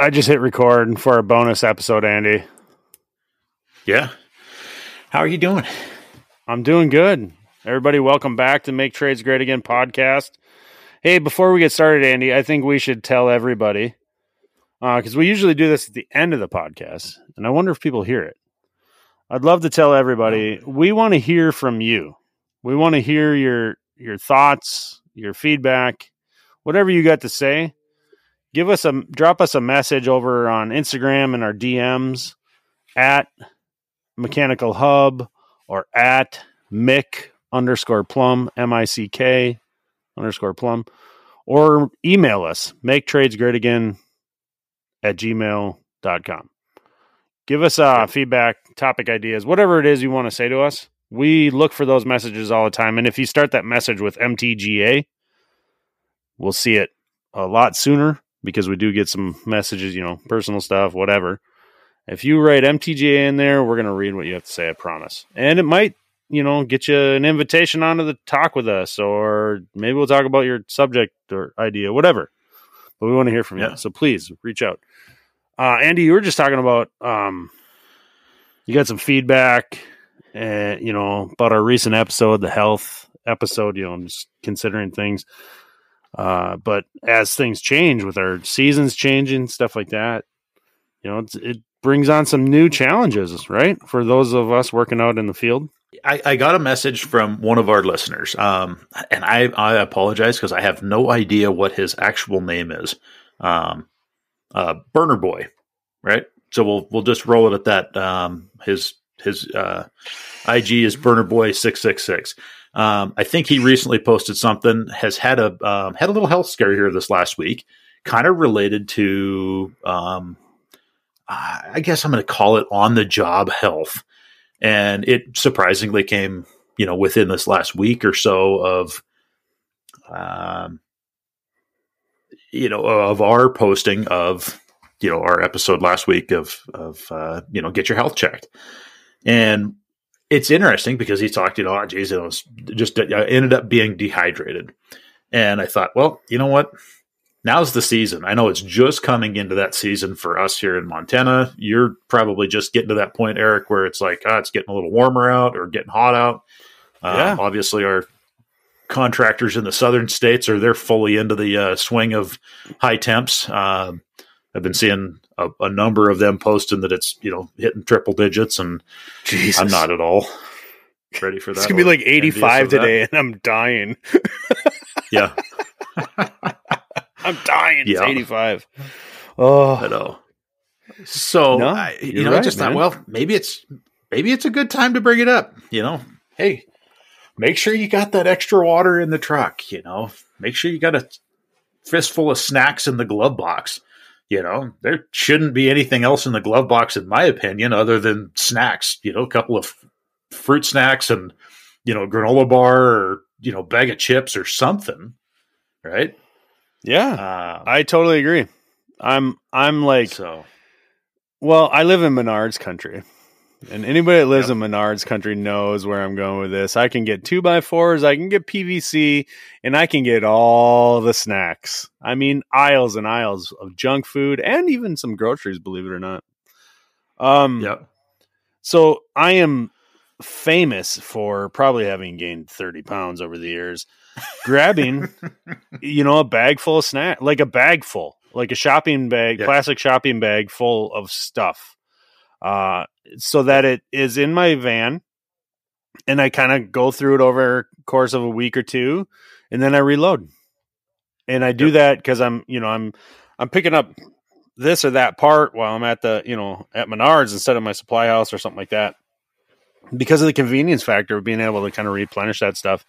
I just hit record for a bonus episode, Andy. Yeah. How are you doing? I'm doing good. Everybody, welcome back to Make Trades Great Again podcast. Hey, before we get started, Andy, I think we should tell everybody because uh, we usually do this at the end of the podcast, and I wonder if people hear it. I'd love to tell everybody we want to hear from you. We want to hear your your thoughts, your feedback, whatever you got to say give us a drop us a message over on Instagram and our DMs at Mechanical Hub or at Mick underscore plum M I C K underscore plum or email us make trades great again at gmail.com. Give us uh, feedback, topic ideas, whatever it is you want to say to us. We look for those messages all the time. And if you start that message with MTGA, we'll see it a lot sooner because we do get some messages, you know, personal stuff, whatever. If you write MTGA in there, we're going to read what you have to say, I promise. And it might, you know, get you an invitation onto the talk with us, or maybe we'll talk about your subject or idea, whatever. But we want to hear from yeah. you. So please reach out. Uh, Andy, you were just talking about, um, you got some feedback, uh, you know, about our recent episode, the health episode, you know, I'm just considering things. Uh, but as things change with our seasons changing, stuff like that, you know, it brings on some new challenges, right? For those of us working out in the field. I, I got a message from one of our listeners, um, and I, I apologize because I have no idea what his actual name is. Um, uh, Burner Boy, right? So we'll we'll just roll it at that. Um, his his uh, IG is Burner Boy six six six. Um, I think he recently posted something. Has had a um, had a little health scare here this last week, kind of related to. Um, I guess I'm going to call it on the job health, and it surprisingly came, you know, within this last week or so of, um, you know, of our posting of, you know, our episode last week of of uh, you know, get your health checked, and it's interesting because he talked, you know, oh, geez, it was just I ended up being dehydrated. And I thought, well, you know what? Now's the season. I know it's just coming into that season for us here in Montana. You're probably just getting to that point, Eric, where it's like, oh, it's getting a little warmer out or getting hot out. Uh, yeah. obviously, our contractors in the southern states are they're fully into the uh, swing of high temps. Uh, I've been seeing a, a, number of them posting that it's you know hitting triple digits, and Jesus. I'm not at all ready for that. It's gonna be like 85 today, and I'm dying. yeah, I'm dying. Yeah. It's 85. Oh, I know. So no, I, you know, right, I just man. thought, well, maybe it's maybe it's a good time to bring it up. You know, hey, make sure you got that extra water in the truck. You know, make sure you got a fistful of snacks in the glove box you know, there shouldn't be anything else in the glove box, in my opinion, other than snacks. You know, a couple of fruit snacks and you know, granola bar or you know, bag of chips or something, right? Yeah, uh, I totally agree. I'm I'm like so. Well, I live in Menards country, and anybody that lives yep. in Menards country knows where I'm going with this. I can get two by fours, I can get PVC, and I can get all the snacks. I mean, aisles and aisles of junk food and even some groceries, believe it or not. Um, yeah. So I am famous for probably having gained 30 pounds over the years, grabbing, you know, a bag full of snack, like a bag full, like a shopping bag, yeah. plastic shopping bag full of stuff uh, so that it is in my van and I kind of go through it over course of a week or two and then I reload. And I do yep. that cuz I'm, you know, I'm I'm picking up this or that part while I'm at the, you know, at Menards instead of my supply house or something like that. Because of the convenience factor of being able to kind of replenish that stuff.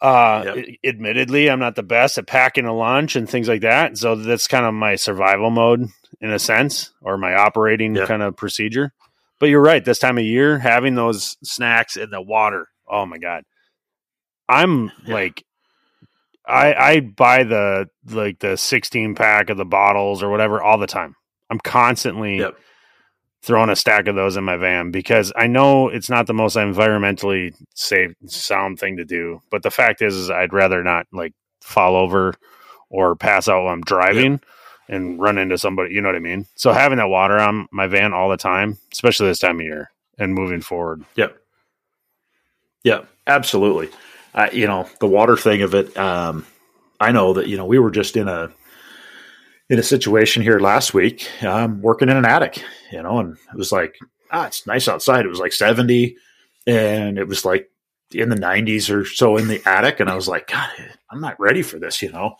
Uh, yep. admittedly, I'm not the best at packing a lunch and things like that. So that's kind of my survival mode in a sense, or my operating yep. kind of procedure. But you're right. This time of year, having those snacks in the water. Oh my god, I'm yeah. like, I I buy the like the 16 pack of the bottles or whatever all the time. I'm constantly yep throwing a stack of those in my van because I know it's not the most environmentally safe sound thing to do. But the fact is, is I'd rather not like fall over or pass out while I'm driving. Yep. and run into somebody. You know what I mean? So having that water on my van all the time, especially this time of year, and moving forward. Yep. Yeah, absolutely. Uh, you know, the water thing of it. Um, I know that you know we were just in a in a situation here last week, um, working in an attic. You know, and it was like, ah, it's nice outside. It was like seventy, and it was like in the nineties or so in the attic, and I was like, God, I'm not ready for this. You know,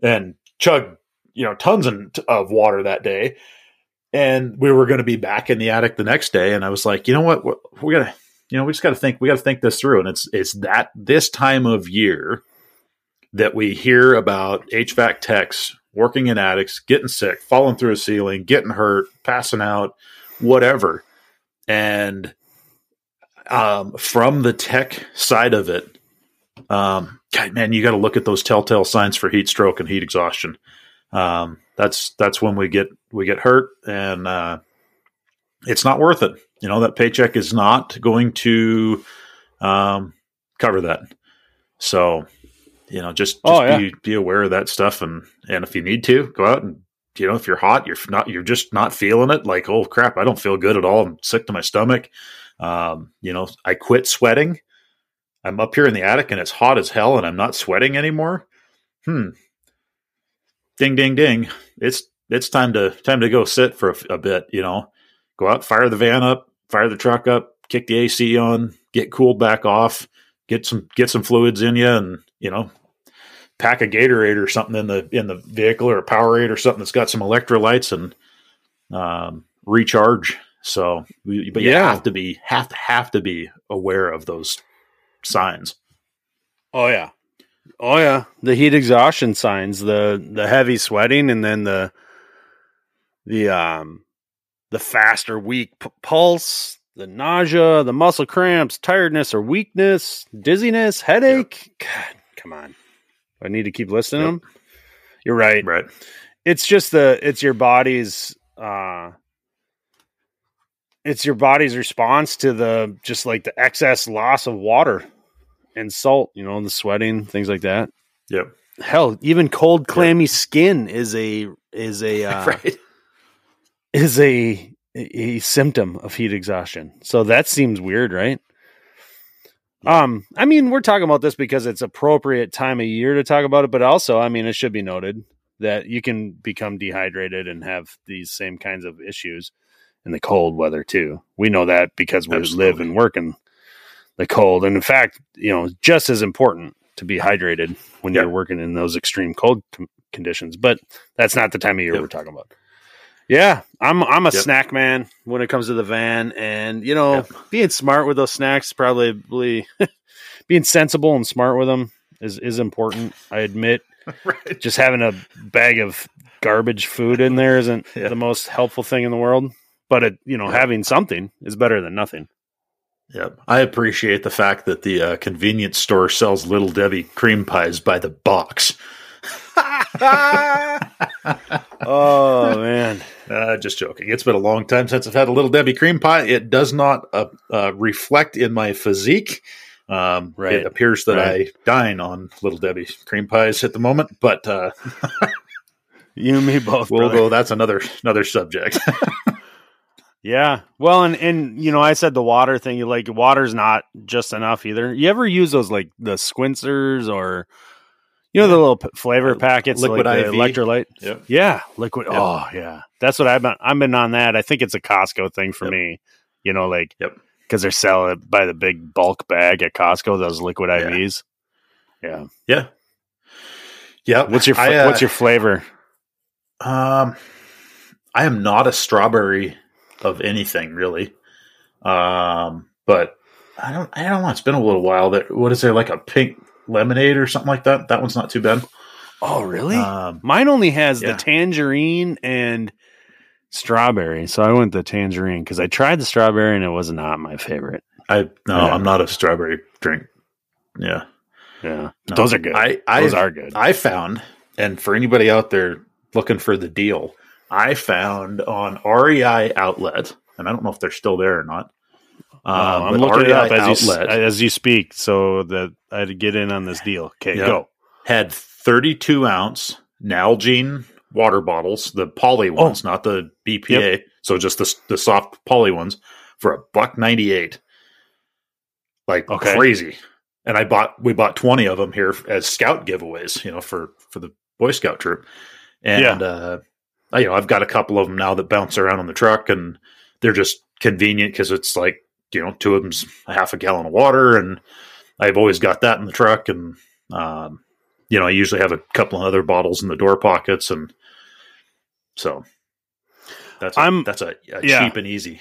and chug, you know, tons of water that day. And we were going to be back in the attic the next day, and I was like, you know what, we're gonna, you know, we just got to think, we got to think this through. And it's, it's that this time of year that we hear about HVAC techs working in attics, getting sick, falling through a ceiling, getting hurt, passing out, whatever. And um, from the tech side of it, um, God, man, you got to look at those telltale signs for heat stroke and heat exhaustion. Um, that's that's when we get we get hurt, and uh, it's not worth it. You know that paycheck is not going to um, cover that. So, you know, just, just oh, yeah. be be aware of that stuff, and and if you need to, go out and you know if you're hot, you're not you're just not feeling it. Like, oh crap, I don't feel good at all. I'm sick to my stomach. Um, you know, I quit sweating. I'm up here in the attic and it's hot as hell, and I'm not sweating anymore. Hmm. Ding, ding, ding. It's it's time to time to go sit for a, a bit. You know, go out, fire the van up, fire the truck up, kick the AC on, get cooled back off, get some get some fluids in you, and you know, pack a Gatorade or something in the in the vehicle or a Powerade or something that's got some electrolytes and um, recharge. So, but you have to be have to have to be aware of those signs. Oh yeah, oh yeah, the heat exhaustion signs, the the heavy sweating, and then the the um the fast or weak p- pulse, the nausea, the muscle cramps, tiredness or weakness, dizziness, headache. Yep. God, come on. I need to keep listing yep. them. You're right. Right. It's just the it's your body's uh it's your body's response to the just like the excess loss of water and salt, you know, the sweating, things like that. Yep. Hell, even cold clammy yep. skin is a is a uh, right is a a symptom of heat exhaustion. So that seems weird, right? Um, I mean, we're talking about this because it's appropriate time of year to talk about it, but also, I mean, it should be noted that you can become dehydrated and have these same kinds of issues in the cold weather too. We know that because we Absolutely. live and work in the cold, and in fact, you know, just as important to be hydrated when yep. you're working in those extreme cold com- conditions. But that's not the time of year yep. we're talking about. Yeah, I'm I'm a yep. snack man when it comes to the van, and you know, yep. being smart with those snacks, probably being sensible and smart with them is is important. I admit, right. just having a bag of garbage food in there isn't yeah. the most helpful thing in the world, but it, you know, yeah. having something is better than nothing. Yep. I appreciate the fact that the uh, convenience store sells Little Debbie cream pies by the box. oh man, uh, just joking. It's been a long time since I've had a little Debbie cream pie. It does not uh, uh, reflect in my physique. Um, right. It appears that right. I dine on little Debbie cream pies at the moment, but uh, you and me both. We'll brother. go. That's another another subject. yeah. Well, and and you know, I said the water thing. You like water's not just enough either. You ever use those like the Sqwinchers or you know the little flavor packets, liquid like IV. electrolyte. Yep. Yeah, liquid. Yep. Oh, yeah. That's what I've been. I've been on that. I think it's a Costco thing for yep. me. You know, like yep, because they're selling it by the big bulk bag at Costco. Those liquid yeah. IVs. Yeah. Yeah. Yeah. What's your I, uh, What's your flavor? Um, I am not a strawberry of anything really. Um, but I don't. I don't know. It's been a little while. That what is there like a pink lemonade or something like that. That one's not too bad. Oh, really? Um, Mine only has yeah. the tangerine and strawberry, so I went the tangerine because I tried the strawberry and it was not my favorite. I no, yeah. I'm not a strawberry drink. Yeah, yeah, no. those are good. I, I those are good. I found, and for anybody out there looking for the deal, I found on REI Outlet, and I don't know if they're still there or not. Um, I'm looking REI it up as you, as you speak, so that I had to get in on this deal. Okay, yep. go. Had 32 ounce Nalgene water bottles, the poly Oh. ones, not the BPA. So just the the soft poly ones for a buck ninety eight. Like Okay. crazy. And I bought we bought twenty of them here as scout giveaways, you know, for for the Boy Scout troop. And uh, I, you know, I've got a couple of them now that bounce around on the truck, and they're just convenient because it's like you know, two of them's a half a gallon of water, and I've always got that in the truck, and um, you know, I usually have a couple of other bottles in the door pockets, and so that's a, I'm- that's a, a yeah. cheap and easy.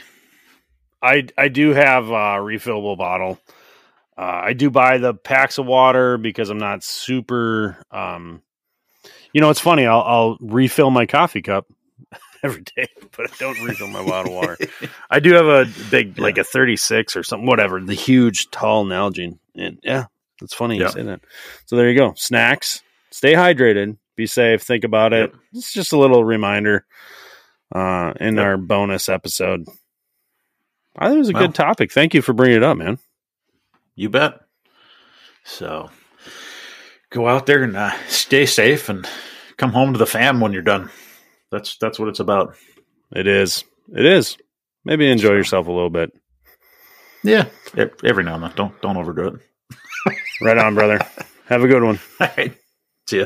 I I do have a refillable bottle. Uh, I do buy the packs of water because I'm not super. Um, you know, it's funny. I'll, I'll refill my coffee cup every day, but I don't refill my bottle of water. I do have a big, like a 36 or something, whatever, the huge, tall Nalgene. And yeah, it's funny you say that. So there you go. Snacks. Stay hydrated. Be safe. Think about it. Yep. It's just a little reminder uh, in Yep. our bonus episode. I think it was a Well- good topic. Thank you for bringing it up, man. You bet. So go out there and uh, stay safe, and come home to the fam when you're done. That's that's what it's about. It is. It is. Maybe enjoy yourself a little bit. Yeah, e- every now and then. Don't don't overdo it. Right on, brother. Have a good one. All right. See ya.